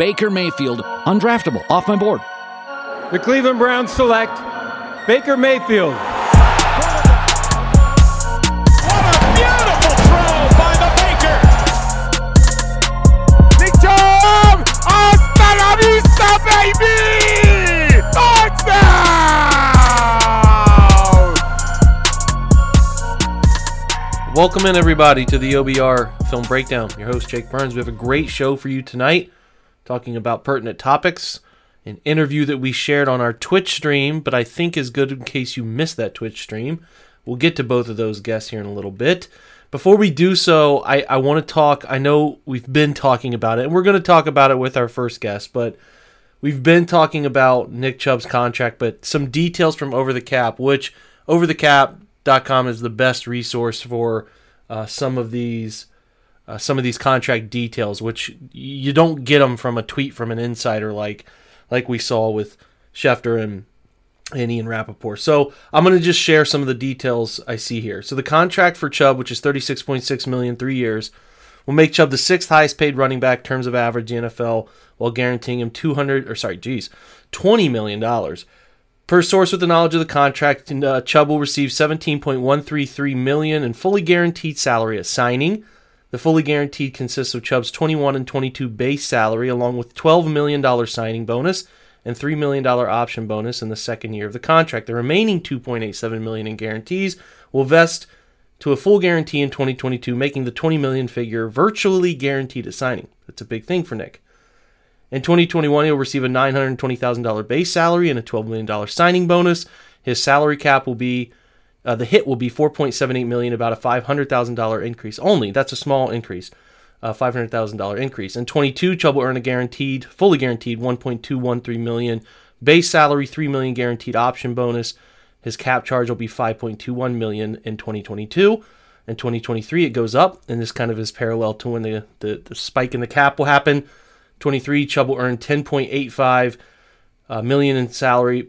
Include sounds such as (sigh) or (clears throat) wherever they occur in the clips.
Baker Mayfield, undraftable, off my board. The Cleveland Browns select Baker Mayfield. What a beautiful throw by the Baker. Nick Chubb! Hasta la vista, baby! Touchdown! Welcome in, everybody, to the OBR Film Breakdown. Your host, Jake Burns. We have a great show for you tonight, talking about pertinent topics, an interview that we shared on our Twitch stream, but I think is good in case you missed that Twitch stream. We'll get to both of those guests here in a little bit. Before we do so, I, I want to talk. I know we've been talking about it, and we're going to talk about it with our first guest, but we've been talking about Nick Chubb's contract, but some details from Over the Cap, which overthecap.com is the best resource for uh, some of these uh, some of these contract details, which you don't get them from a tweet from an insider like like we saw with Schefter and and Ian Rapoport. So I'm going to just share some of the details I see here. So the contract for Chubb, which is 36.6 million, three years, will make Chubb the sixth highest paid running back terms of average in the NFL, while guaranteeing him 200 or sorry, geez, 20 million dollars. Per source with the knowledge of the contract, uh, Chubb will receive 17.133 million in fully guaranteed salary at signing. The fully guaranteed consists of Chubb's 21 and 22 base salary, along with 12 million dollar signing bonus and $3 million option bonus in the second year of the contract. The remaining 2.87 million in guarantees will vest to a full guarantee in 2022, making the 20 million figure virtually guaranteed at signing. That's a big thing for Nick. In 2021, he'll receive a $920,000 base salary and a $12 million signing bonus. His salary cap will be uh, the hit will be 4.78 million, about a $500,000 increase only. That's a small increase a $500,000 increase. In 22, Chubb will earn a guaranteed, fully guaranteed 1.213 million base salary, 3 million guaranteed option bonus. His cap charge will be 5.21 million in 2022. In 2023, it goes up, and this kind of is parallel to when the, the, the spike in the cap will happen. 23, Chubb will earn 10.85 uh, million in salary,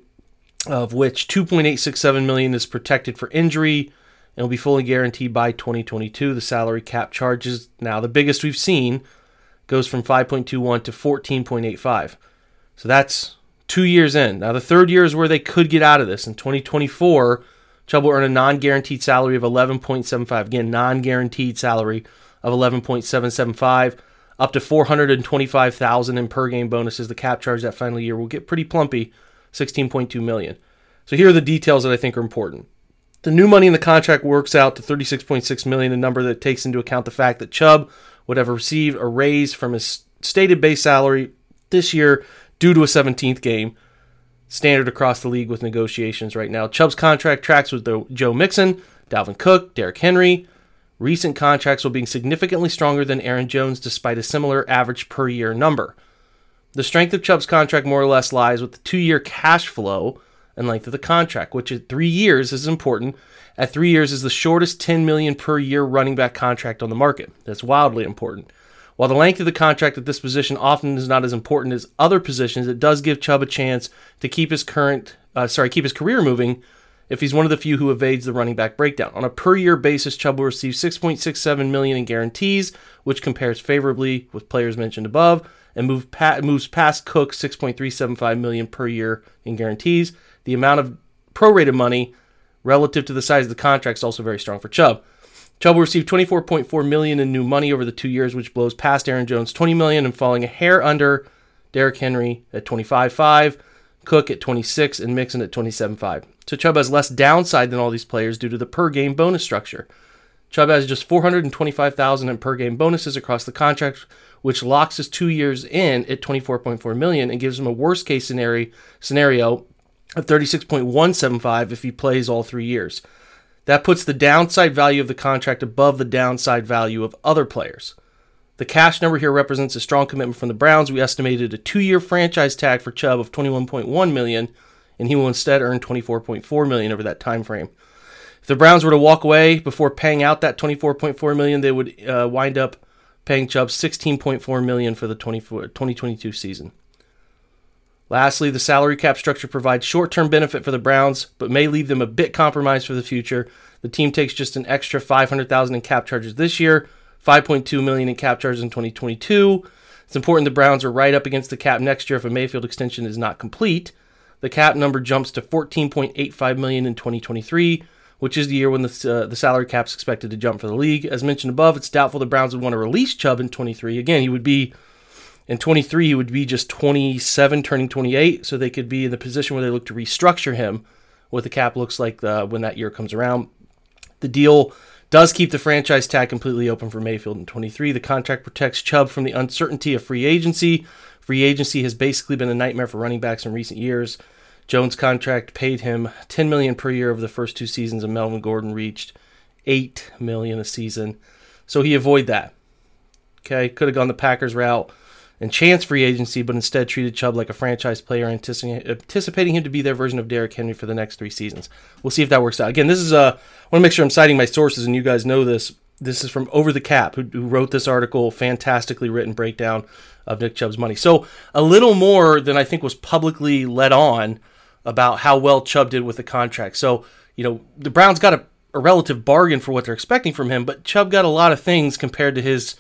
of which 2.867 million is protected for injury and will be fully guaranteed by 2022. The salary cap charges, now the biggest we've seen, goes from 5.21 to 14.85. So that's two years in. Now the third year is where they could get out of this. In 2024, Chubb will earn a non-guaranteed salary of 11.75. Again, non-guaranteed salary of 11.775, up to 425,000 in per game bonuses. The cap charge that final year will get pretty plumpy, 16.2 million. So here are the details that I think are important. The new money in the contract works out to 36.6 million, a number that takes into account the fact that Chubb would have received a raise from his stated base salary this year due to a 17th game, standard across the league with negotiations right now. Chubb's contract tracks with Joe Mixon, Dalvin Cook, Derrick Henry. Recent contracts will be significantly stronger than Aaron Jones despite a similar average per year number. The strength of Chubb's contract more or less lies with the two year cash flow and length of the contract, which at three years is important. At three years is the shortest 10 million per year running back contract on the market. That's wildly important. While the length of the contract at this position often is not as important as other positions, it does give Chubb a chance to keep his current, uh, sorry, keep his career moving. If he's one of the few who evades the running back breakdown, on a per year basis, Chubb will receive 6.67 million in guarantees, which compares favorably with players mentioned above, and move moves past Cook 6.375 million per year in guarantees. The amount of prorated money relative to the size of the contract is also very strong for Chubb. Chubb will receive 24.4 million in new money over the two years, which blows past Aaron Jones 20 million and falling a hair under Derrick Henry at 25.5, Cook at 26, and Mixon at 27.5. So Chubb has less downside than all these players due to the per game bonus structure. Chubb has just 425,000 in per game bonuses across the contract, which locks his two years in at 24.4 million and gives him a worst case scenario scenario of 36.175 if he plays all three years. That puts the downside value of the contract above the downside value of other players. The cash number here represents a strong commitment from the Browns. We estimated a two-year franchise tag for Chubb of 21.1 million, and he will instead earn 24.4 million over that time frame. If the Browns were to walk away before paying out that 24.4 million, they would uh, wind up paying Chubb 16.4 million for the 2022 season. Lastly, the salary cap structure provides short-term benefit for the Browns, but may leave them a bit compromised for the future. The team takes just an extra 500,000 in cap charges this year, 5.2 million in cap charges in 2022. It's important the Browns are right up against the cap next year if a Mayfield extension is not complete. The cap number jumps to 14.85 million in 2023, which is the year when the uh, the salary cap is expected to jump for the league. As mentioned above, it's doubtful the Browns would want to release Chubb in 23. Again, he would be in 23, he would be just 27, turning 28, so they could be in the position where they look to restructure him. What the cap looks like uh, when that year comes around. The deal does keep the franchise tag completely open for Mayfield in 23. The contract protects Chubb from the uncertainty of free agency. Free agency has basically been a nightmare for running backs in recent years. Jones' contract paid him 10 million per year over the first two seasons, and Melvin Gordon reached 8 million a season. So he avoided that. Okay, could have gone the Packers route and chance free agency, but instead treated Chubb like a franchise player, anticipating him to be their version of Derrick Henry for the next three seasons. We'll see if that works out. Again, this is a. Uh, I want to make sure I'm citing my sources, and you guys know this. This is from Over the Cap, who, who wrote this article, fantastically written breakdown of Nick Chubb's money. So a little more than I think was publicly let on about how well Chubb did with the contract. So you know the Browns got a, a relative bargain for what they're expecting from him, but Chubb got a lot of things compared to his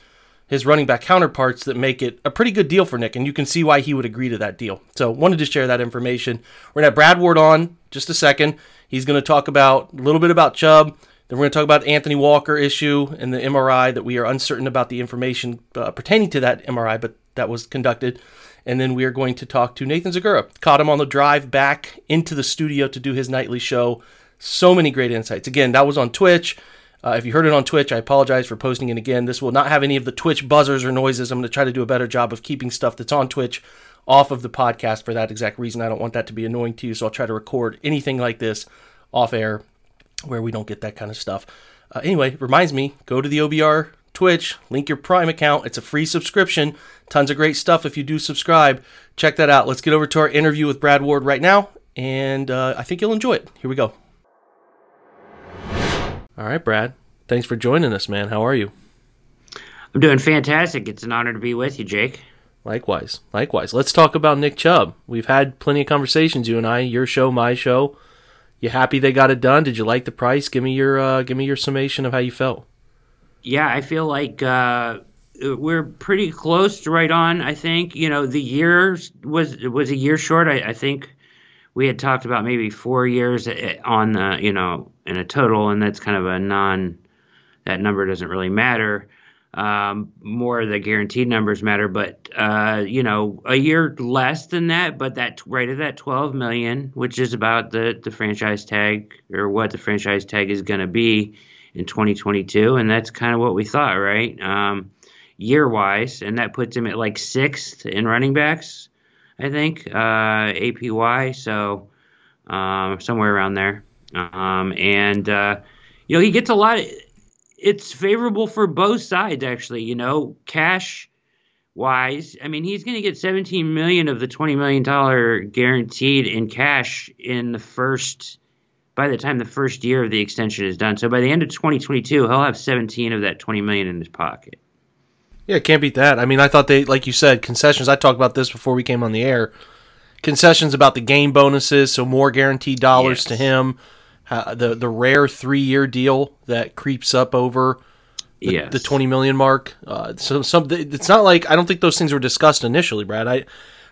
his running back counterparts that make it a pretty good deal for Nick, and you can see why he would agree to that deal. So, wanted to share that information. We're gonna have Brad Ward on just a second. He's gonna talk about a little bit about Chubb. Then we're gonna talk about Anthony Walker issue and the MRI that we are uncertain about the information uh, pertaining to that MRI, but that was conducted. And then we are going to talk to Nathan Zegura. Caught him on the drive back into the studio to do his nightly show. So many great insights. Again, that was on Twitch. Uh, if you heard it on Twitch, I apologize for posting it again. This will not have any of the Twitch buzzers or noises. I'm going to try to do a better job of keeping stuff that's on Twitch off of the podcast for that exact reason. I don't want that to be annoying to you, so I'll try to record anything like this off air where we don't get that kind of stuff. Uh, anyway, reminds me, go to the OBR Twitch, link your Prime account. It's a free subscription. Tons of great stuff if you do subscribe. Check that out. Let's get over to our interview with Brad Ward right now, and uh, I think you'll enjoy it. Here we go. All right, Brad. Thanks for joining us, man. How are you? I'm doing fantastic. It's an honor to be with you, Jake. Likewise. Likewise. Let's talk about Nick Chubb. We've had plenty of conversations, you and I. Your show, my show. You happy they got it done? Did you like the price? Give me your uh, give me your summation of how you felt. Yeah, I feel like uh, we're pretty close to right on. I think you know the year was was a year short. I, I think we had talked about maybe four years eh, on the you know in a total, and that's kind of a non that number doesn't really matter. Um, more the guaranteed numbers matter, but uh, you know, a year less than that, but that right at that 12 million, which is about the the franchise tag or what the franchise tag is going to be in 2022, and that's kind of what we thought, right? Um, year wise, and that puts him at like sixth in running backs, I think, uh, APY, so um, somewhere around there. Um, and uh, you know, he gets a lot. Of, it's favorable for both sides, actually. You know, cash wise, I mean, he's going to get 17 million of the 20 million dollar guaranteed in cash in the first. By the time the first year of the extension is done, so by the end of 2022, he'll have 17 of that 20 million in his pocket. Yeah, can't beat that. I mean, I thought they, like you said, concessions. I talked about this before we came on the air. Concessions about the game bonuses, so more guaranteed dollars yes. to him. Uh, the the rare three year deal that creeps up over the, yes. the twenty million mark. Uh, so some it's not like I don't think those things were discussed initially, Brad. I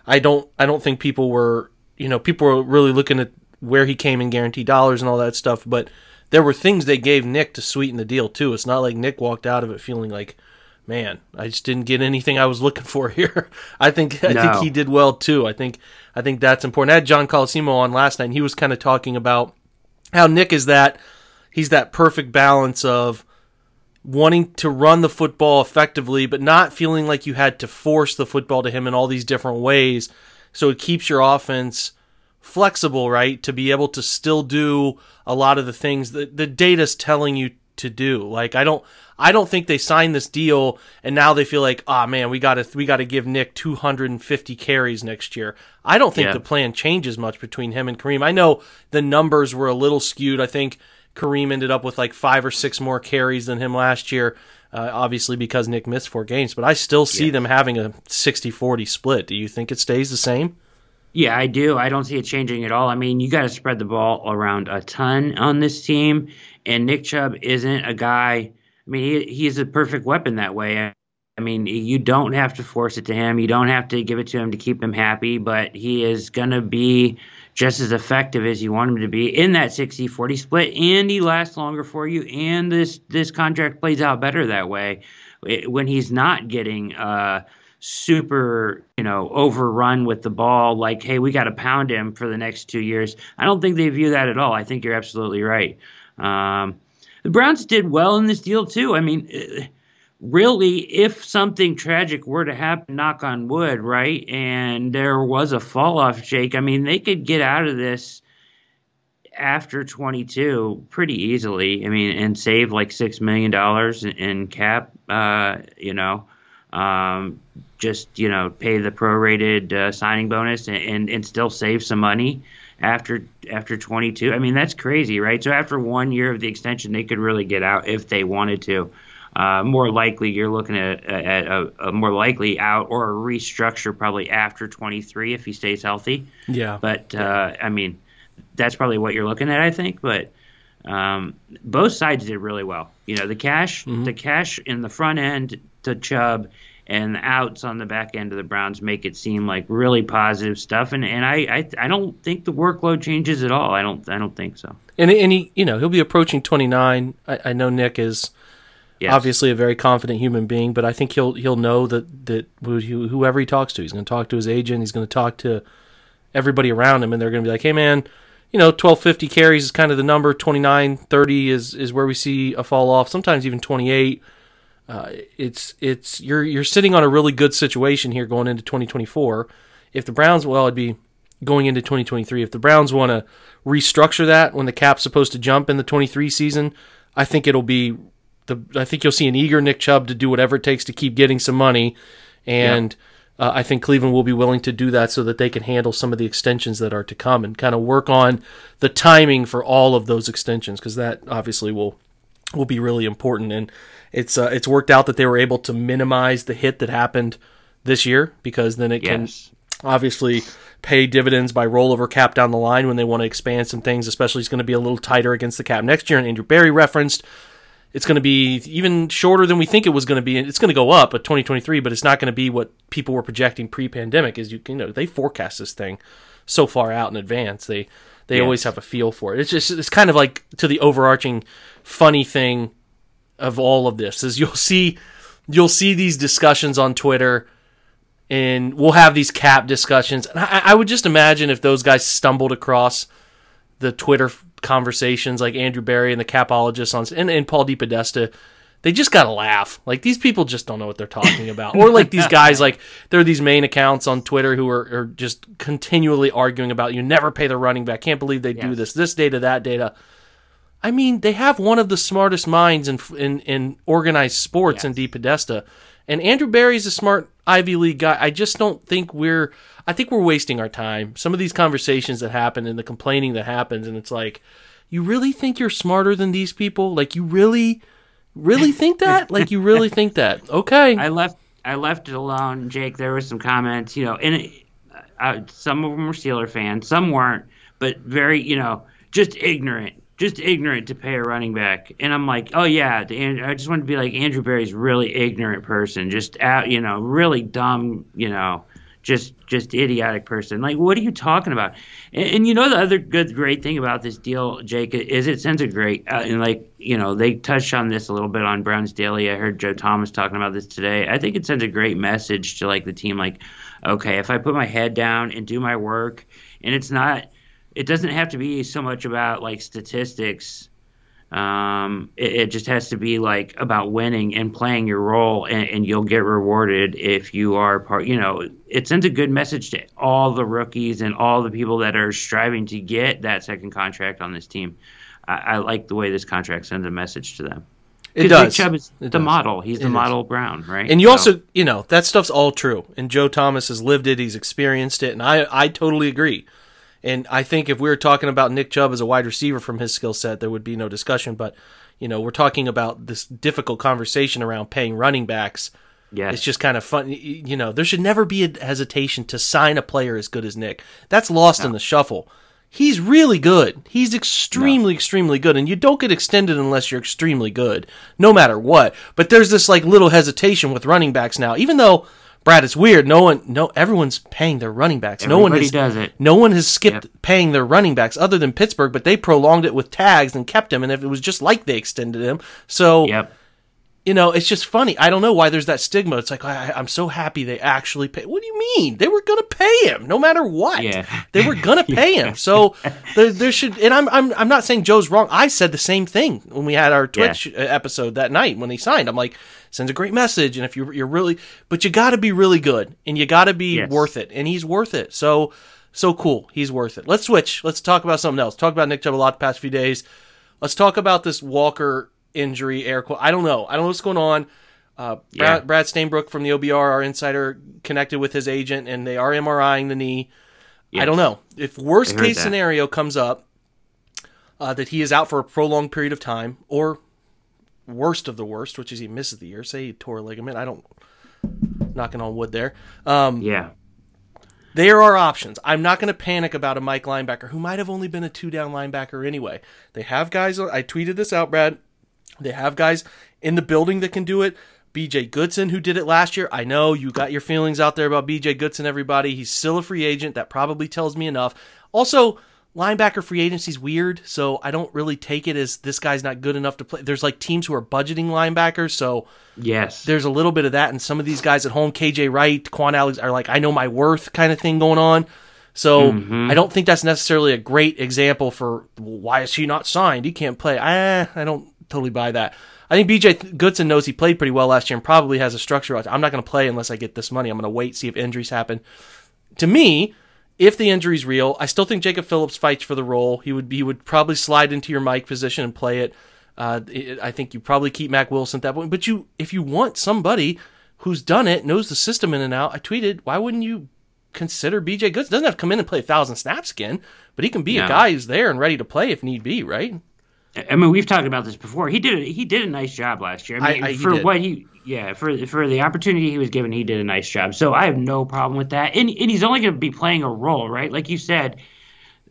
I don't I don't think people were you know people were really looking at where he came in guaranteed dollars and all that stuff, but there were things they gave Nick to sweeten the deal too. It's not like Nick walked out of it feeling like, man, I just didn't get anything I was looking for (laughs) here. I think I no. think he did well too. I think I think that's important. I had John Colosimo on last night and he was kind of talking about how Nick is that he's that perfect balance of wanting to run the football effectively, but not feeling like you had to force the football to him in all these different ways. So it keeps your offense flexible, right? To be able to still do a lot of the things that the data's telling you to do. Like I don't I don't think they signed this deal and now they feel like, ah oh, man, we gotta we gotta give Nick two hundred and fifty carries next year. I don't think yeah. the plan changes much between him and Kareem. I know the numbers were a little skewed. I think Kareem ended up with like five or six more carries than him last year. Uh, obviously because Nick missed four games, but I still see them having a 60-40 split. Do you think it stays the same? Yeah, I do. I don't see it changing at all. I mean, you got to spread the ball around a ton on this team, and Nick Chubb isn't a guy. I mean, he, he's a perfect weapon that way. I mean, you don't have to force it to him. You don't have to give it to him to keep him happy, but he is going to be just as effective as you want him to be in that 60-40 split and he lasts longer for you and this this contract plays out better that way when he's not getting uh super, you know, overrun with the ball, like, hey, we got to pound him for the next two years. I don't think they view that at all. I think you're absolutely right. Um, the Browns did well in this deal, too. I mean, uh, really, if something tragic were to happen, knock on wood, right, and there was a fall off, Jake, I mean, they could get out of this after 22 pretty easily. I mean, and save like $6 million in cap, uh, you know. Um, just you know pay the prorated uh, signing bonus and, and, and still save some money after after 22. I mean that's crazy, right? So after one year of the extension, they could really get out if they wanted to. Uh, more likely, you're looking at, at a, a, more likely out or a restructure probably after 23 if he stays healthy. Yeah. But uh, I mean, that's probably what you're looking at, I think. But um, both sides did really well. You know, the cash, mm-hmm. the cash in the front end to Chubb and the outs on the back end of the Browns make it seem like really positive stuff. And and I I, I don't think the workload changes at all. I don't I don't think so. And and he you know he'll be approaching 29. I, I know Nick is. Yes. Obviously, a very confident human being, but I think he'll he'll know that that whoever he talks to, he's going to talk to his agent, he's going to talk to everybody around him, and they're going to be like, "Hey, man, you know, 1250 carries is kind of the number. 29, 30 is is where we see a fall off. Sometimes even 28 uh, it's it's you're you're sitting on a really good situation here going into 2024. If the Browns, well, it'd be going into 2023. If the Browns want to restructure that when the cap's supposed to jump in the 23 season, I think it'll be the. I think you'll see an eager Nick Chubb to do whatever it takes to keep getting some money, and yeah. uh, I think Cleveland will be willing to do that so that they can handle some of the extensions that are to come and kind of work on the timing for all of those extensions because that obviously will will be really important and it's uh, it's worked out that they were able to minimize the hit that happened this year because then it yes. can obviously pay dividends by rollover cap down the line when they want to expand some things. Especially, it's going to be a little tighter against the cap next year. And Andrew Berry referenced it's going to be even shorter than we think it was going to be. It's going to go up at 2023, but it's not going to be what people were projecting pre-pandemic. Is you you know they forecast this thing so far out in advance. They they yes. always have a feel for it. It's just it's kind of like to the overarching funny thing of all of this is you'll see you'll see these discussions on Twitter and we'll have these cap discussions. And I, I, would just imagine if those guys stumbled across the Twitter conversations like Andrew Berry and the capologists on and, and Paul DePodesta, they just gotta laugh. Like these people just don't know what they're talking about. or like these guys, like there are these main accounts on Twitter who are, are just continually arguing about you never pay the running back. Can't believe they yes. do this, this data, that data. I mean, they have one of the smartest minds in in, in organized sports yes. in DePodesta, and Andrew Berry's a smart Ivy League guy. I just don't think we're. I think we're wasting our time. Some of these conversations that happen and the complaining that happens, and it's like, you really think you're smarter than these people? Like you really, really (laughs) think that? like you really think that? Okay. I left. I left it alone, Jake. There were some comments, you know, and uh, some of them were Steeler fans, some weren't, but very, you know, just ignorant just ignorant to pay a running back. And I'm like, oh yeah, the, I just want to be like Andrew Berry's really ignorant person, just out, you know, really dumb, you know, just just idiotic person. Like, what are you talking about? And, and you know, the other good great thing about this deal, Jake, is it sends a great uh, and like you know they touched on this a little bit on Browns Daily. I heard Joe Thomas talking about this today. I think it sends a great message to like the team, like, okay, if I put my head down and do my work, and it's not it doesn't have to be so much about like statistics. Um, it, it, just has to be like about winning and playing your role, and, and, you'll get rewarded if you are part. You know, it sends a good message to all the rookies and all the people that are striving to get that second contract on this team. I, I like the way this contract sends a message to them. It does. Nick Chubb is it the does. model. He's it the is. model Brown, right? And you so. also, you know, that stuff's all true. And Joe Thomas has lived it. He's experienced it, and I, I totally agree. And I think if we were talking about Nick Chubb as a wide receiver from his skill set, there would be no discussion. But you know, we're talking about this difficult conversation around paying running backs. Yeah, it's just kind of fun. You know, there should never be a hesitation to sign a player as good as Nick. That's lost no. in the shuffle. he's really good. He's extremely, extremely good. And you don't get extended unless you're extremely good, no matter what. But there's this like little hesitation with running backs now, even though Brad, it's weird. No one, no, everyone's paying their running backs. no one has, does it. No one has skipped paying their running backs other than Pittsburgh, but they prolonged it with tags and kept him. And if it was just like they extended him, so Yep. You know, it's just funny. I don't know why there's that stigma. It's like I, I'm so happy they actually pay. What do you mean? They were gonna pay him no matter what. Yeah. They were gonna (laughs) pay him. So there, there should. And I'm, I'm I'm not saying Joe's wrong. I said the same thing when we had our Twitch uh episode that night when he signed. I'm like, sends a great message. And if you're you're really, but you got to be really good and you got to be Yes. worth it. And he's worth it. So so cool. He's worth it. Let's switch. Let's talk about something else. Talk about Nick Chubb a lot the past few days. Let's talk about this Walker injury. Air quote. I don't know. I don't know what's going on. Uh, Brad, Yeah. Brad Stainbrook from the OBR, our insider, connected with his agent, and they are MRIing the knee. I don't know if worst case that. scenario comes up uh, that he is out for a prolonged period of time, or worst of the worst, which is he misses the year. Say he tore a ligament. I don't. Knocking on wood there. Um, Yeah. there are options. I'm not going to panic about a Mike linebacker who might have only been a two down linebacker anyway. They have guys. I tweeted this out, Brad. They have guys in the building that can do it. BJ Goodson, who did it last year. I know you got your feelings out there about BJ Goodson, everybody. He's still a free agent. That probably tells me enough. Also, linebacker free agency is weird, so I don't really take it as this guy's not good enough to play. There's like teams who are budgeting linebackers, so Yes. there's a little bit of that, and some of these guys at home, KJ Wright, Kwon Alex, are like, I know my worth kind of thing going on. So mm-hmm. I don't think that's necessarily a great example for well, why is he not signed? He can't play. I, I don't totally buy that. I think BJ Goodson knows he played pretty well last year and probably has a structure. I'm not going to play unless I get this money. I'm going to wait, see if injuries happen. To me, if the injury's real, I still think Jacob Phillips fights for the role. He would he would probably slide into your Mike position and play it. Uh, it- I think you probably keep Mack Wilson at that point. But you, if you want somebody who's done it, knows the system in and out, I tweeted, why wouldn't you consider BJ Goodson? Doesn't have to come in and play a thousand snaps again, but he can be a guy who's there and ready to play if need be, right? I mean, we've talked about this before. He did a, he did a nice job last year. I mean, I- I- for did. what he yeah for for the opportunity he was given, he did a nice job. So I have no problem with that. And and he's only going to be playing a role, right? Like you said.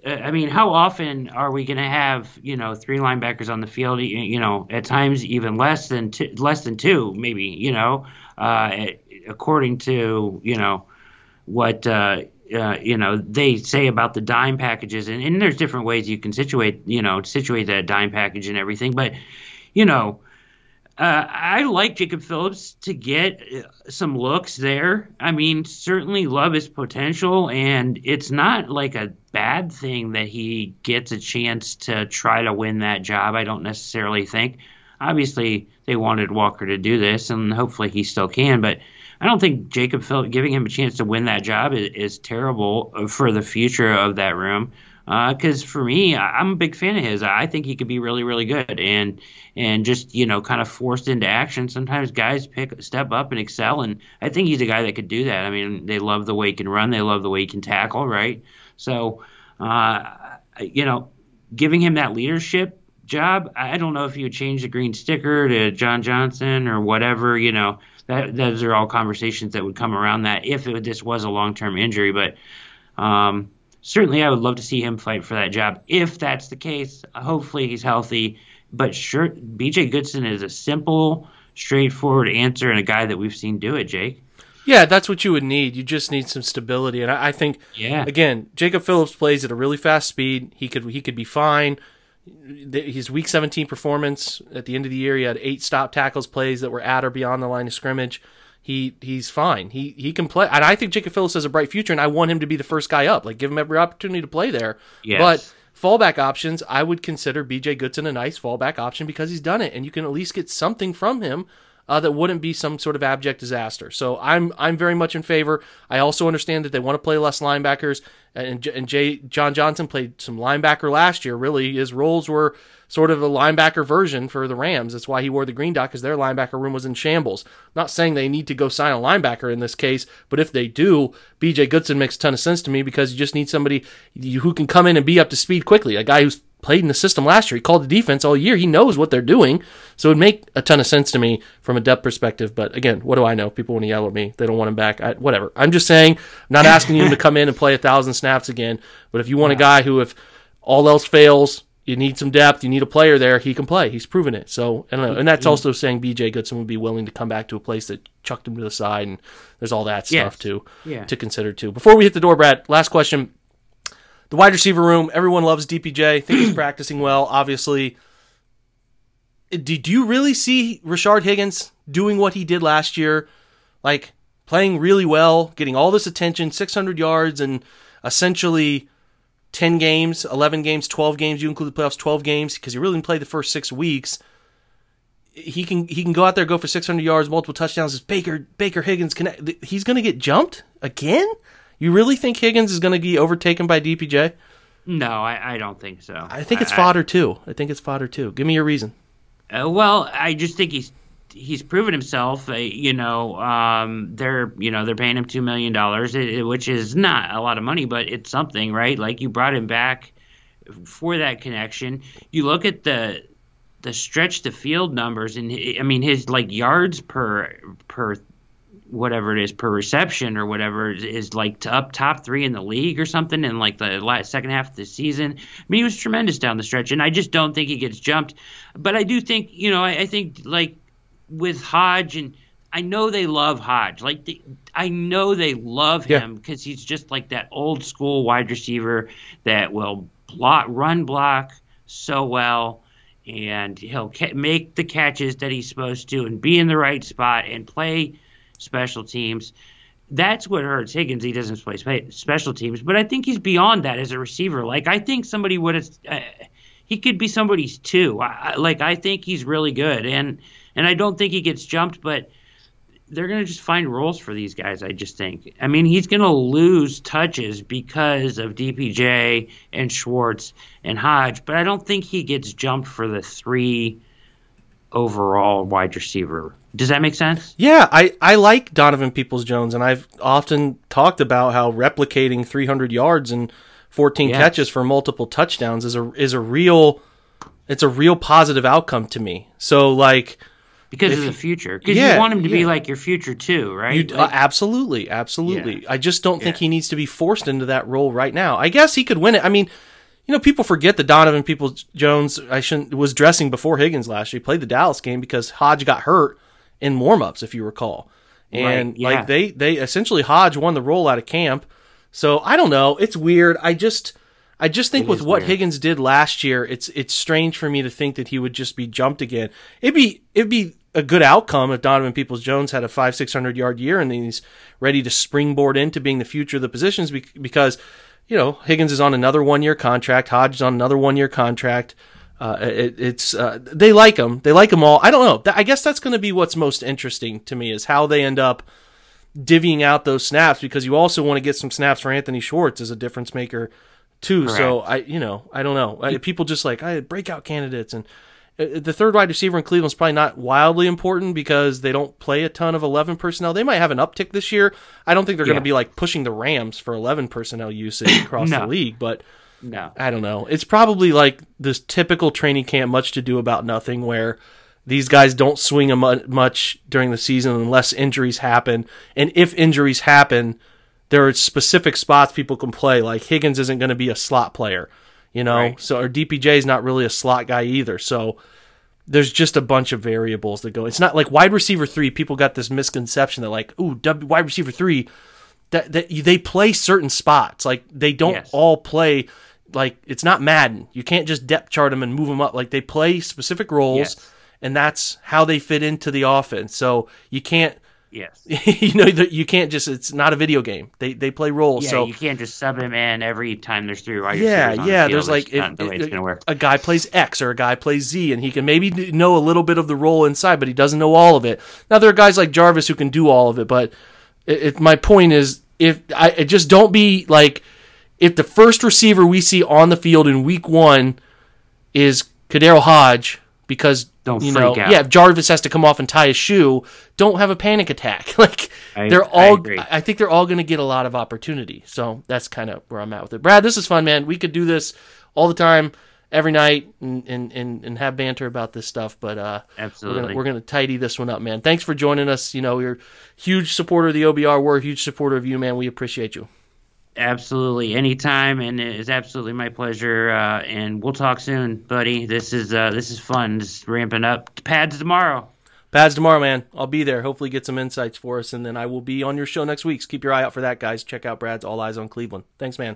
Uh, I mean, how often are we going to have you know three linebackers on the field? You, you know, at times even less than two, less than two, maybe. You know, uh, according to you know what uh, uh, you know they say about the dime packages, and, and there's different ways you can situate you know situate that dime package and everything. But you know, uh, I like Jacob Phillips to get uh, some looks there. I mean, certainly love his potential, and it's not like a bad thing that he gets a chance to try to win that job. I don't necessarily think. Obviously, they wanted Walker to do this, and hopefully he still can. But I don't think Jacob Phillips giving him a chance to win that job is, is terrible uh, for the future of that room. Because for me, I'm a big fan of his. I think he could be really, really good, and and just you know, kind of forced into action. Sometimes guys pick step up and excel, and I think he's a guy that could do that. I mean, they love the way he can run, they love the way he can tackle, right? So, uh, you know, giving him that leadership job, I don't know if you would change the green sticker to John Johnson or whatever. You know, that those are all conversations that would come around that if it, this was a long term injury, but. Um, certainly I would love to see him fight for that job. If that's the case, hopefully he's healthy. But sure, BJ Goodson is a simple, straightforward answer and a guy that we've seen do it, Jake. Yeah, that's what you would need. You just need some stability, and I, I think Yeah. again, Jacob Phillips plays at a really fast speed. He could he could be fine. His week 17 performance at the end of the year, he had eight stop tackles plays that were at or beyond the line of scrimmage. He he's fine. He he can play, and I think Jacob Phillips has a bright future, and I want him to be the first guy up. Like give him every opportunity to play there. Yes. But fallback options, I would consider BJ Goodson a nice fallback option because he's done it, and you can at least get something from him uh, that wouldn't be some sort of abject disaster. So I'm I'm very much in favor. I also understand that they want to play less linebackers, and and Jay John Johnson played some linebacker last year. Really, his roles were sort of a linebacker version for the Rams. That's why he wore the green dot because their linebacker room was in shambles. not saying they need to go sign a linebacker in this case, but if they do, BJ Goodson makes a ton of sense to me because you just need somebody who can come in and be up to speed quickly. A guy who's played in the system last year. He called the defense all year. He knows what they're doing. So it would make a ton of sense to me from a depth perspective. But again, what do I know? People want to yell at me. They don't want him back. I, whatever. I'm just saying, I'm not asking him to come in and play a thousand snaps again. But if you want a guy who, if all else fails, you need some depth, you need a player there, he can play. He's proven it. So, I don't know. And that's also saying BJ Goodson would be willing to come back to a place that chucked him to the side. And there's all that Yes. stuff too Yeah. to consider too. Before we hit the door, Brad, last question. The wide receiver room, everyone loves DPJ. think he's (clears throat) practicing well, obviously. Did you really see Rashard Higgins doing what he did last year? Like playing really well, getting all this attention, 600 yards, and essentially 10 games, 11 games, 12 games. You include the playoffs, 12 games, because he really didn't play the first six weeks. He can he can go out there go for 600 yards, multiple touchdowns. Is Baker Baker Higgins connect? He's going to get jumped again? You really think Higgins is going to be overtaken by DPJ? No, I, I don't think so. I think it's fodder too. I think it's fodder too. Give me your reason. Uh, well, I just think he's he's proven himself. Uh, you know, um, they're you know they're paying him two million dollars, which is not a lot of money, but it's something, right? Like you brought him back for that connection. You look at the the stretch to field numbers, and I mean his like yards per per whatever it is per reception or whatever is, is like to up top three in the league or something in like the last second half of the season. I mean, he was tremendous down the stretch, and I just don't think he gets jumped. But I do think, you know, I, I think like with Hodge and. I know they love Hodge. Like the, I know they love Yeah. him because he's just like that old school wide receiver that will block, run block so well, and he'll ca- make the catches that he's supposed to, and be in the right spot and play special teams. That's what hurts Higgins. He doesn't play special teams, but I think he's beyond that as a receiver. Like I think somebody would have, uh, he could be somebody's too. I, like I think he's really good, and and I don't think he gets jumped, but they're going to just find roles for these guys. I just think. I mean, he's going to lose touches because of DPJ and Schwartz and Hodge, but I don't think he gets jumped for the three overall wide receiver. Does that make sense? Yeah, I, I like Donovan Peoples Jones, and I've often talked about how replicating 300 yards and 14 Yes. catches for multiple touchdowns is a is a real it's a real positive outcome to me. So like Because of the future. Because Yeah, you want him to be like your future too, right? You, uh, Like- absolutely, absolutely. I just don't think he needs to be forced into that role right now. I guess he could win it. I mean, you know, people forget that Donovan People Jones I shouldn't was dressing before Higgins last year. He played the Dallas game because Hodge got hurt in warm-ups, if you recall. And Right, yeah. like they they essentially Hodge won the role out of camp. So I don't know. It's weird. I just I just think with what weird. Higgins did last year, it's it's strange for me to think that he would just be jumped again. It'd be it'd be a good outcome if Donovan Peoples Jones had a five six hundred yard year and he's ready to springboard into being the future of the positions because you know Higgins is on another one year contract, Hodge is on another one year contract. Uh, it, it's uh, they like them. They like them all. I don't know. I guess that's going to be what's most interesting to me is how they end up divvying out those snaps because you also want to get some snaps for Anthony Schwartz as a difference maker too. So I, you know, I don't know. I, people just like I breakout candidates and uh, the third wide receiver in Cleveland's probably not wildly important because they don't play a ton of 11 personnel. They might have an uptick this year. I don't think they're going to be like pushing the Rams for 11 personnel usage across the league, but no. I don't know. It's probably like this typical training camp, much to do about nothing, where these guys don't swing a much during the season unless injuries happen. And if injuries happen, there are specific spots people can play. Like Higgins isn't going to be a slot player, you know. Right. So or DPJ is not really a slot guy either. So there's just a bunch of variables that go. It's not like wide receiver three. People got this misconception that like, ooh, w, wide receiver three, that that they play certain spots. Like they don't Yes. all play. Like it's not Madden. You can't just depth chart them and move them up. Like they play specific roles, Yes. and that's how they fit into the offense. So you can't. (laughs) Yes. (laughs) you know you can't just it's not a video game they they play roles Yeah, so you can't just sub him in every time there's three wide yeah the yeah field. there's That's like if, the way it's gonna work. a guy plays x or a guy plays z and he can maybe know a little bit of the role inside but he doesn't know all of it now there are guys like jarvis who can do all of it but it, my point is if i just don't be like if the first receiver we see on the field in week one is KhaDarel Hodge because Don't you know out. yeah if Jarvis has to come off and tie a shoe don't have a panic attack (laughs) like I- they're I all agree. I think they're all going to get a lot of opportunity so that's kind of where I'm at with it Brad this is fun man we could do this all the time every night and, and, and, and have banter about this stuff. But uh, Absolutely. we're gonna, we're gonna tidy this one up, man. Thanks for joining us. You know, you're a huge supporter of the OBR. We're a huge supporter of you, man. We appreciate you. Absolutely, anytime, and it's absolutely my pleasure. Uh, and we'll talk soon, buddy. This is uh, this is fun. Just ramping up. Pads tomorrow. Pads tomorrow, man. I'll be there. Hopefully, get some insights for us, and then I will be on your show next week. So keep your eye out for that, guys. Check out Brad's All Eyes on Cleveland. Thanks, man.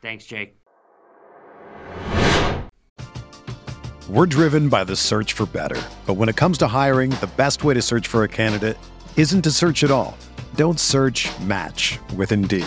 Thanks, Jake. We're driven by the search for better. But when it comes to hiring, the best way to search for a candidate isn't to search at all. Don't search match with Indeed.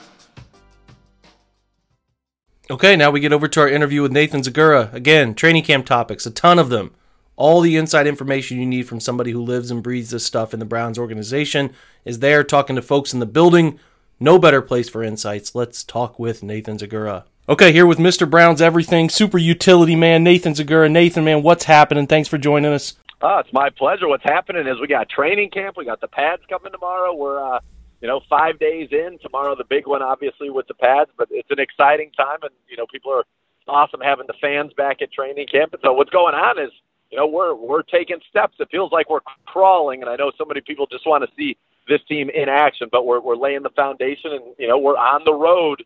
Okay, now we get over to our interview with Nathan Zegura. Again, training camp topics, a ton of them. All the inside information you need from somebody who lives and breathes this stuff in the Browns organization is there talking to folks in the building. No better place for insights. Let's talk with Nathan Zegura. Okay, here with Mr. Brown's Everything, super utility man, Nathan Zegura. Nathan, man, what's happening? Thanks for joining us. Oh, it's my pleasure. What's happening is we got training camp. We got the pads coming tomorrow. We're, uh, you know, five days in. Tomorrow, the big one, obviously, with the pads. But it's an exciting time, and you know, people are awesome having the fans back at training camp. And so, what's going on is, you know, we're we're taking steps. It feels like we're crawling, and I know so many people just want to see this team in action, but we're we're laying the foundation, and you know, we're on the road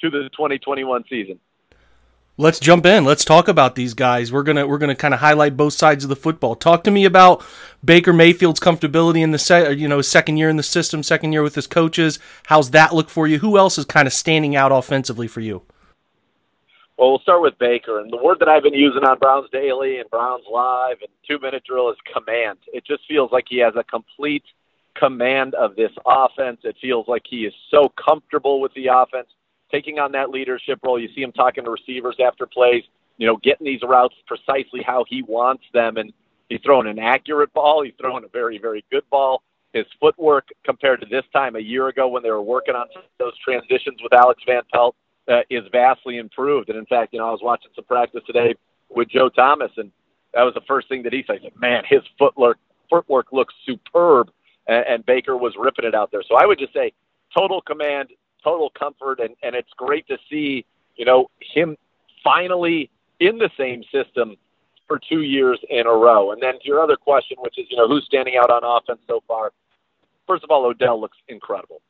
to the 2021 season. Let's jump in. Let's talk about these guys. We're gonna we're gonna kind of highlight both sides of the football. Talk to me about Baker Mayfield's comfortability in the set, uh, you know, second year in the system, second year with his coaches. How's that look for you? Who else is kind of standing out offensively for you? Well, we'll start with Baker, and the word that I've been using on Browns Daily and Browns Live and Two Minute Drill is command. It just feels like he has a complete command of this offense. It feels like he is so comfortable with the offense taking on that leadership role. You see him talking to receivers after plays, you know, getting these routes precisely how he wants them. And he's throwing an accurate ball. He's throwing a very, very good ball. His footwork compared to this time a year ago when they were working on those transitions with Alex Van Pelt uh, is vastly improved. And in fact, you know, I was watching some practice today with Joe Thomas, and that was the first thing that he said. Man, his footwork footwork looks superb, and, and Baker was ripping it out there. So I would just say total command, total comfort, and, and it's great to see, you know, him finally in the same system for two years in a row. And then to your other question, which is, you know, who's standing out on offense so far? First of all, Odell looks incredible.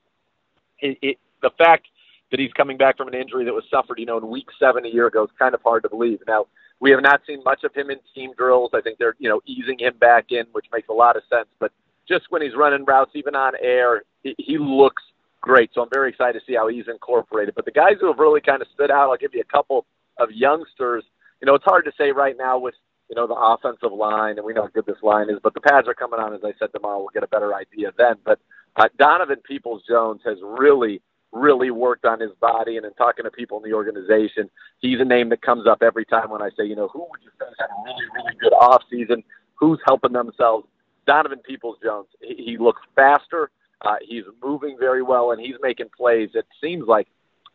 It, it, the fact that he's coming back from an injury that was suffered, you know, in week seven a year ago is kind of hard to believe. Now, we have not seen much of him in team drills. I think they're, you know, easing him back in, which makes a lot of sense. But just when he's running routes, even on air, he, he looks great. So I'm very excited to see how he's incorporated. But the guys who have really kind of stood out, I'll give you a couple of youngsters. You know, it's hard to say right now with you know the offensive line, and we know how good this line is. But the pads are coming on, as I said tomorrow. We'll get a better idea then. But uh, Donovan Peoples Jones has really, really worked on his body, and in talking to people in the organization, he's a name that comes up every time when I say, you know, who would you say had a really, really good off season? Who's helping themselves? Donovan Peoples Jones. He, he looks faster. Uh, he's moving very well, and he's making plays. It seems like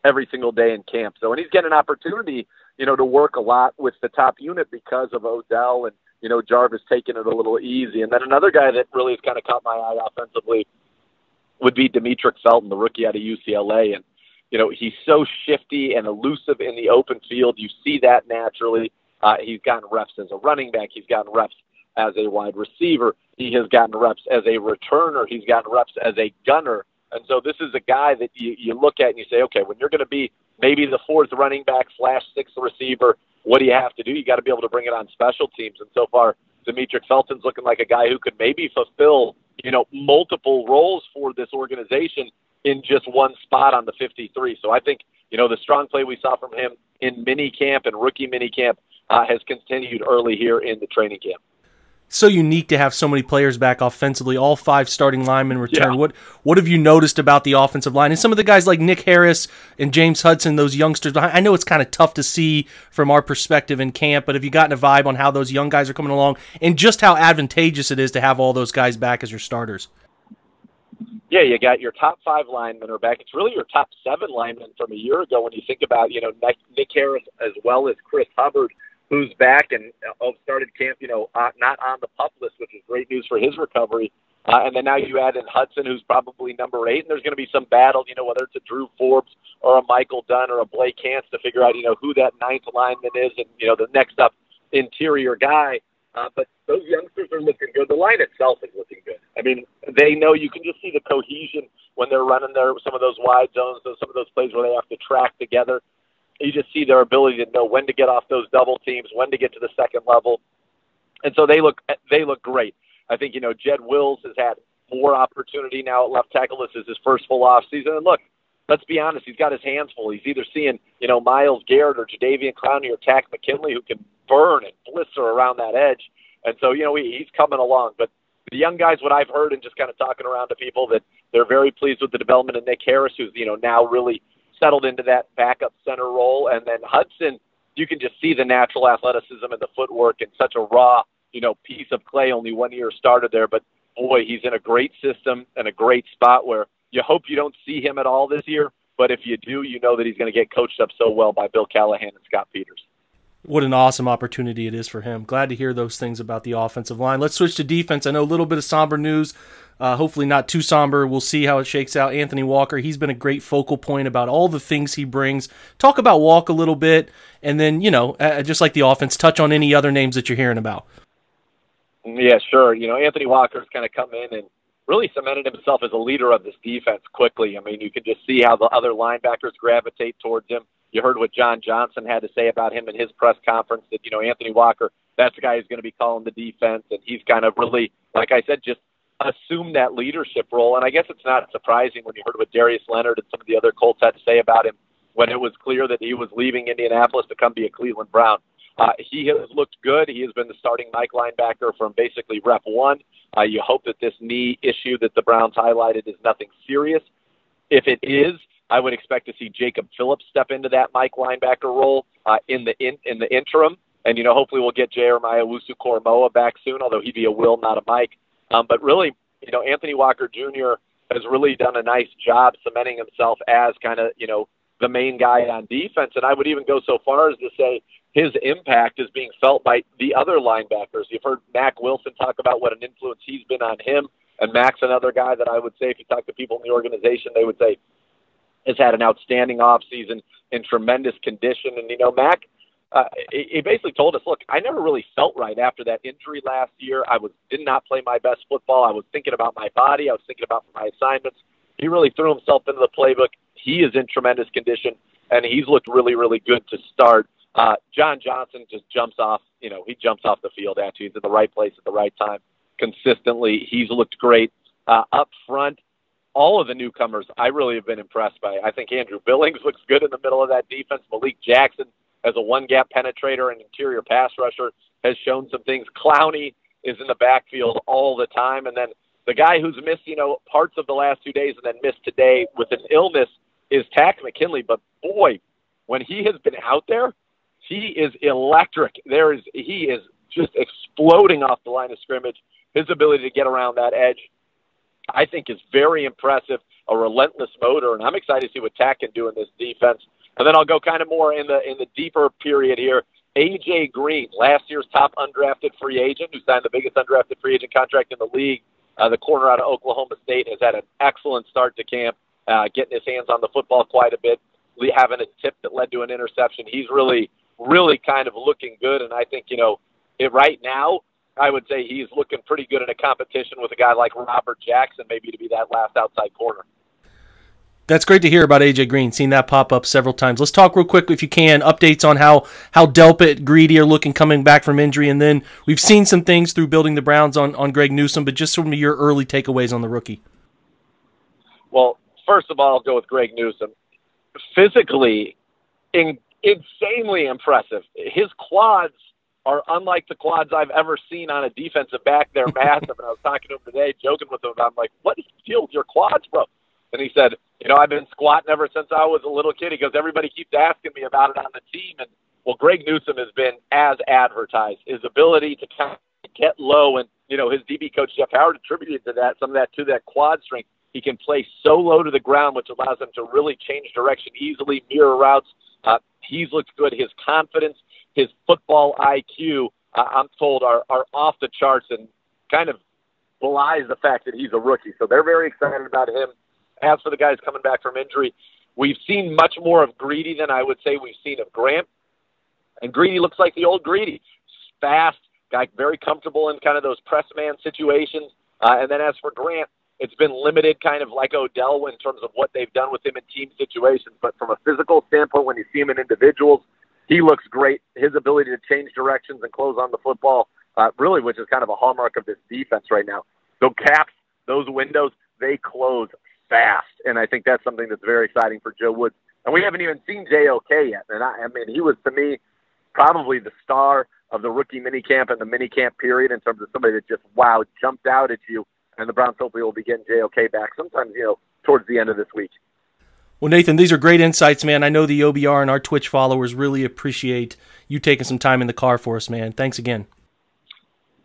every single day in camp. So, and he's getting an opportunity, you know, to work a lot with the top unit because of Odell and you know Jarvis taking it a little easy. And then another guy that really has kind of caught my eye offensively would be Demetric Felton, the rookie out of UCLA, and you know he's so shifty and elusive in the open field. You see that naturally. Uh, he's gotten reps as a running back. He's gotten reps as a wide receiver. He has gotten reps as a returner. He's gotten reps as a gunner. And so this is a guy that you, you look at and you say, okay, when you're going to be maybe the fourth running back slash sixth receiver, what do you have to do? You got to be able to bring it on special teams. And so far, Demetric Felton's looking like a guy who could maybe fulfill, you know, multiple roles for this organization in just one spot on the 53. So I think, you know, the strong play we saw from him in mini camp and rookie mini camp uh, has continued early here in the training camp so unique to have so many players back offensively, all five starting linemen return. Yeah. What what have you noticed about the offensive line and some of the guys like Nick Harris and James Hudson, those youngsters? I know it's kind of tough to see from our perspective in camp, but have you gotten a vibe on how those young guys are coming along and just how advantageous it is to have all those guys back as your starters? Yeah, you got your top five linemen are back. It's really your top seven linemen from a year ago when you think about, you know, Nick Harris as well as Chris Hubbard who's back and uh, started camp, you know, uh, not on the pup list, which is great news for his recovery. Uh, and then now you add in Hudson, who's probably number eight, and there's going to be some battle, you know, whether it's a Drew Forbes or a Michael Dunn or a Blake Hance to figure out, you know, who that ninth lineman is and, you know, the next up interior guy. Uh, but those youngsters are looking good. The line itself is looking good. I mean, they know you can just see the cohesion when they're running their some of those wide zones, those, some of those plays where they have to track together you just see their ability to know when to get off those double teams, when to get to the second level, and so they look they look great. I think you know Jed Wills has had more opportunity now at left tackle. This is his first full off season, and look, let's be honest, he's got his hands full. He's either seeing you know Myles Garrett or Jadeveon Clowney or Takk McKinley who can burn and blister around that edge, and so you know he, he's coming along, but. The young guys, what I've heard and just kind of talking around to people, that they're very pleased with the development of Nick Harris, who's you know now really settled into that backup center role. And then Hudson, you can just see the natural athleticism and the footwork and such a raw, you know, piece of clay. Only one year started there, but boy, he's in a great system and a great spot where you hope you don't see him at all this year. But if you do, you know that he's going to get coached up so well by Bill Callahan and Scott Peters. What an awesome opportunity it is for him. Glad to hear those things about the offensive line. Let's switch to defense. I know a little bit of somber news uh, hopefully not too somber. We'll see how it shakes out. Anthony Walker, he's been a great focal point about all the things he brings. Talk about Walk a little bit, and then you know, uh, just like the offense, touch on any other names that you're hearing about. Yeah, sure. You know, Anthony Walker's kind of come in and really cemented himself as a leader of this defense quickly. I mean, you can just see how the other linebackers gravitate towards him. You heard what John Johnson had to say about him in his press conference that, you know, Anthony Walker, that's the guy who's going to be calling the defense. And he's kind of really, like I said, just assume that leadership role. And I guess it's not surprising when you heard what Darius Leonard and some of the other Colts had to say about him when it was clear that he was leaving Indianapolis to come be a Cleveland Brown. Uh, he has looked good. He has been the starting Mike linebacker from basically rep one. Uh, you hope that this knee issue that the Browns highlighted is nothing serious. If it is, I would expect to see Jacob Phillips step into that Mike linebacker role uh, in the in, in the interim. And you know, hopefully, we'll get Jeremiah Owusu-Koramoah back soon. Although he'd be a will, not a Mike. Um, but really, you know, Anthony Walker Jr. has really done a nice job cementing himself as kind of, you know, the main guy on defense. And I would even go so far as to say his impact is being felt by the other linebackers. You've heard Mack Wilson talk about what an influence he's been on him. And Mack's another guy that I would say, if you talk to people in the organization, they would say has had an outstanding offseason in tremendous condition. And, you know, Mack, uh, he basically told us, look, I never really felt right after that injury last year. I was did not play my best football. I was thinking about my body. I was thinking about my assignments. He really threw himself into the playbook. He is in tremendous condition, and he's looked really, really good to start. Uh, John Johnson just jumps off. You know, he jumps off the field at you. He's in the right place at the right time consistently. He's looked great uh, up front. All of the newcomers, I really have been impressed by. I think Andrew Billings (laughs) looks good in the middle of that defense. Malik Jackson as a one gap penetrator and interior pass rusher, has shown some things. Clowney is in the backfield all the time. And then the guy who's missed, you know, parts of the last two days and then missed today with an illness is Takk McKinley. But boy, when he has been out there, he is electric. There is he is just exploding off the line of scrimmage. His ability to get around that edge, I think, is very impressive. A relentless motor, and I'm excited to see what Takk can do in this defense. And then I'll go kind of more in the in the deeper period here. AJ Green, last year's top undrafted free agent, who signed the biggest undrafted free agent contract in the league. Uh, the corner out of Oklahoma State has had an excellent start to camp, uh, getting his hands on the football quite a bit, having a tip that led to an interception. He's really, really kind of looking good, and I think you know, it right now. I would say he's looking pretty good in a competition with a guy like Robert Jackson, maybe to be that last outside corner. That's great to hear about AJ Green. Seen that pop up several times. Let's talk real quick, if you can, updates on how how Delpit, Greedy are looking coming back from injury, and then we've seen some things through building the Browns on on Greg Newsome. but just some of your early takeaways on the rookie. Well, first of all, I'll go with Greg Newsome. Physically, in, insanely impressive. His quads are unlike the quads I've ever seen on a defensive back. They're (laughs) massive, and I was talking to him today, joking with him. I'm like, "What is the deal with your quads, bro?" And he said, "You know, I've been squatting ever since I was a little kid." He goes, "Everybody keeps asking me about it on the team." And well, Greg Newsome has been as advertised. His ability to kind of get low, and you know, his DB coach Jeff Howard attributed to that some of that to that quad strength. He can play so low to the ground, which allows him to really change direction easily, mirror routes. Uh, he's looked good. His confidence, his football IQ, uh, I'm told, are, are off the charts and kind of belies the fact that he's a rookie. So they're very excited about him. As for the guys coming back from injury, we've seen much more of Greedy than I would say we've seen of Grant. And Greedy looks like the old Greedy. Fast, guy very comfortable in kind of those press man situations. Uh, and then as for Grant, it's been limited, kind of like Odell, in terms of what they've done with him in team situations. But from a physical standpoint, when you see him in individuals, he looks great. His ability to change directions and close on the football, uh, really, which is kind of a hallmark of this defense right now. Those caps, those windows, they close fast, and I think that's something that's very exciting for Joe Woods. And we haven't even seen JOK yet. And I, I mean, he was to me probably the star of the rookie minicamp and the minicamp period in terms of somebody that just wow jumped out at you and the Browns hopefully will be getting JOK back sometimes, you know, towards the end of this week. Well, Nathan, these are great insights, man. I know the OBR and our Twitch followers really appreciate you taking some time in the car for us, man. Thanks again.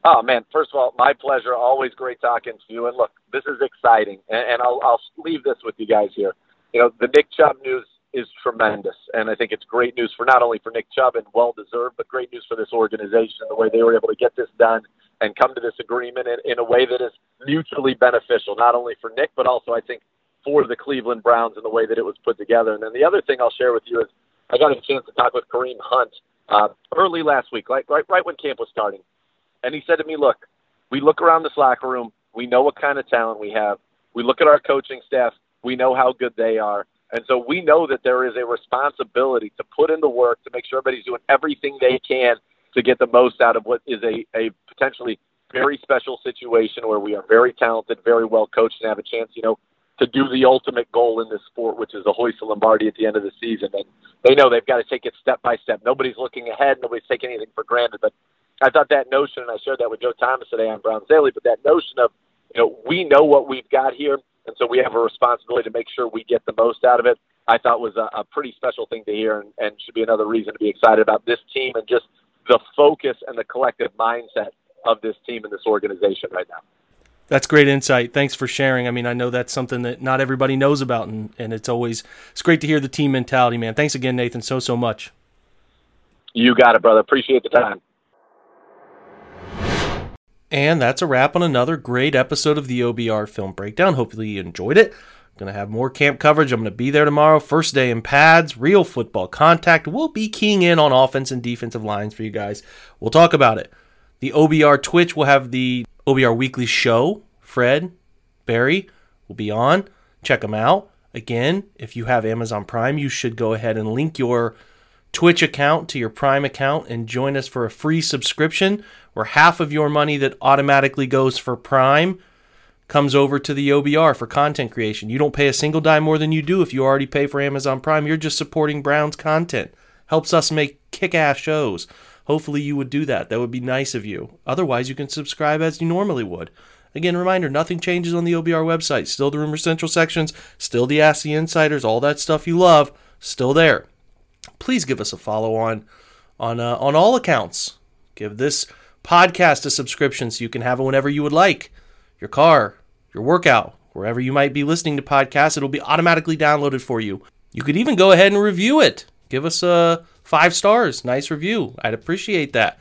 Oh man, first of all, my pleasure. Always great talking to you. And look, this is exciting, and, I'll I'll leave this with you guys here. You know, the Nick Chubb news is tremendous, and I think it's great news for not only for Nick Chubb and well deserved, but great news for this organization the way they were able to get this done and come to this agreement in, in a way that is mutually beneficial, not only for Nick, but also I think for the Cleveland Browns and the way that it was put together. And then the other thing I'll share with you is I got a chance to talk with Kareem Hunt uh, early last week, like right, right when camp was starting, and he said to me, "Look, we look around this locker room, we know what kind of talent we have. We look at our coaching staff, we know how good they are." And so we know that there is a responsibility to put in the work to make sure everybody's doing everything they can to get the most out of what is a, a potentially very special situation where we are very talented, very well coached, and have a chance, you know, to do the ultimate goal in this sport, which is a hoist of Lombardi at the end of the season. And they know they've got to take it step by step. Nobody's looking ahead. Nobody's taking anything for granted. But I thought that notion, and I shared that with Joe Thomas today on Browns Daily, but that notion of, you know, we know what we've got here, and so we have a responsibility to make sure we get the most out of it. I thought was a, a pretty special thing to hear, and, and should be another reason to be excited about this team and just the focus and the collective mindset of this team and this organization right now. That's great insight. Thanks for sharing. I mean, I know that's something that not everybody knows about, and, and it's always it's great to hear the team mentality, man. Thanks again, Nathan, so so much. You got it, brother. Appreciate the time. And that's a wrap on another great episode of the OBR Film Breakdown. Hopefully, you enjoyed it. Going to have more camp coverage. I'm going to be there tomorrow. First day in pads, real football contact. We'll be keying in on offense and defensive lines for you guys. We'll talk about it. The OBR Twitch will have the OBR Weekly Show. Fred, Barry will be on. Check them out. Again, if you have Amazon Prime, you should go ahead and link your Twitch account to your Prime account and join us for a free subscription where half of your money that automatically goes for Prime comes over to the OBR for content creation. You don't pay a single dime more than you do if you already pay for Amazon Prime. You're just supporting Brown's content. Helps us make kick ass shows. Hopefully, you would do that. That would be nice of you. Otherwise, you can subscribe as you normally would. Again, reminder nothing changes on the OBR website. Still the Rumor Central sections, still the Ask the Insiders, all that stuff you love, still there. Please give us a follow on on uh, on all accounts. Give this podcast a subscription so you can have it whenever you would like your car, your workout, wherever you might be listening to podcasts, it'll be automatically downloaded for you. You could even go ahead and review it. Give us a five stars, nice review. I'd appreciate that.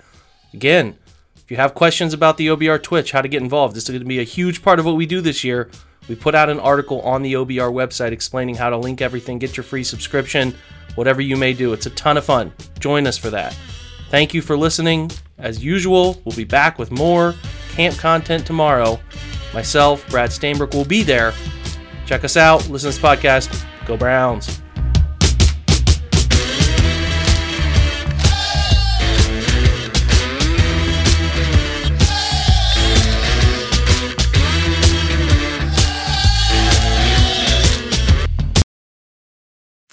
Again, if you have questions about the OBR Twitch, how to get involved, this is going to be a huge part of what we do this year. We put out an article on the OBR website explaining how to link everything, get your free subscription, whatever you may do. It's a ton of fun. Join us for that. Thank you for listening. As usual, we'll be back with more camp content tomorrow. Myself, Brad Stainbrook, will be there. Check us out, listen to this podcast. Go Browns.